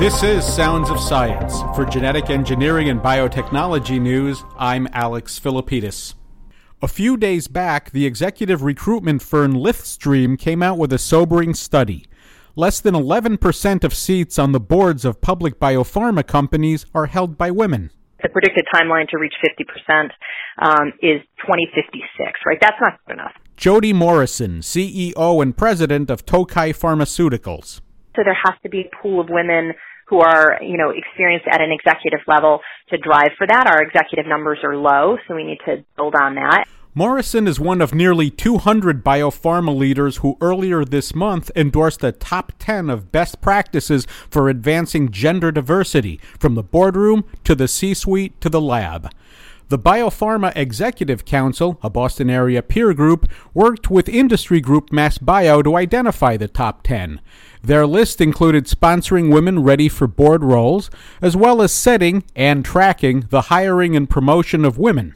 This is Sounds of Science. For genetic engineering and biotechnology news, I'm Alex Philippidis. A few days back, the executive recruitment firm Liftstream came out with a sobering study. Less than 11% of seats on the boards of public biopharma companies are held by women. The predicted timeline to reach 50% um, is 2056, right? That's not good enough. Jodie Morrison, CEO and president of Tokai Pharmaceuticals. So there has to be a pool of women who are, you know, experienced at an executive level to drive for that. Our executive numbers are low, so we need to build on that. Morrison is one of nearly 200 biopharma leaders who earlier this month endorsed the top 10 of best practices for advancing gender diversity, from the boardroom to the C suite to the lab. The Biopharma Executive Council, a Boston area peer group, worked with industry group MassBio to identify the top 10. Their list included sponsoring women ready for board roles, as well as setting and tracking the hiring and promotion of women.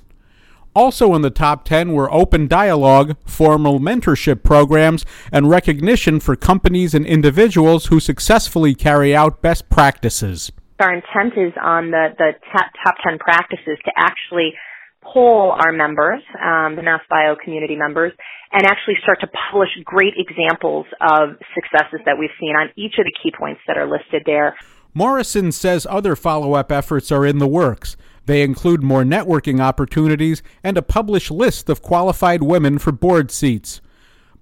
Also in the top 10 were open dialogue, formal mentorship programs, and recognition for companies and individuals who successfully carry out best practices our intent is on the, the top, top 10 practices to actually poll our members, um, the MassBio community members, and actually start to publish great examples of successes that we've seen on each of the key points that are listed there. Morrison says other follow up efforts are in the works. They include more networking opportunities and a published list of qualified women for board seats.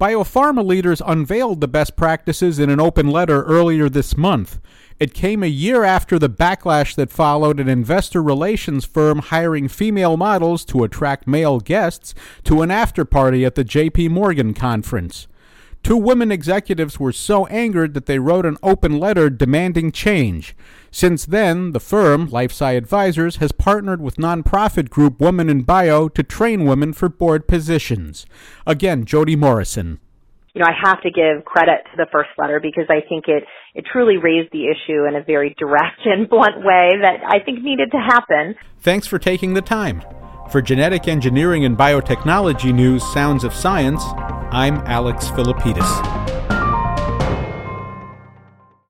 Biopharma leaders unveiled the best practices in an open letter earlier this month. It came a year after the backlash that followed an investor relations firm hiring female models to attract male guests to an after party at the JP Morgan conference. Two women executives were so angered that they wrote an open letter demanding change. Since then, the firm, LifeSci Advisors, has partnered with nonprofit group Women in Bio to train women for board positions. Again, Jodie Morrison. You know, I have to give credit to the first letter because I think it, it truly raised the issue in a very direct and blunt way that I think needed to happen. Thanks for taking the time. For genetic engineering and biotechnology news, Sounds of Science, I'm Alex Philippidis.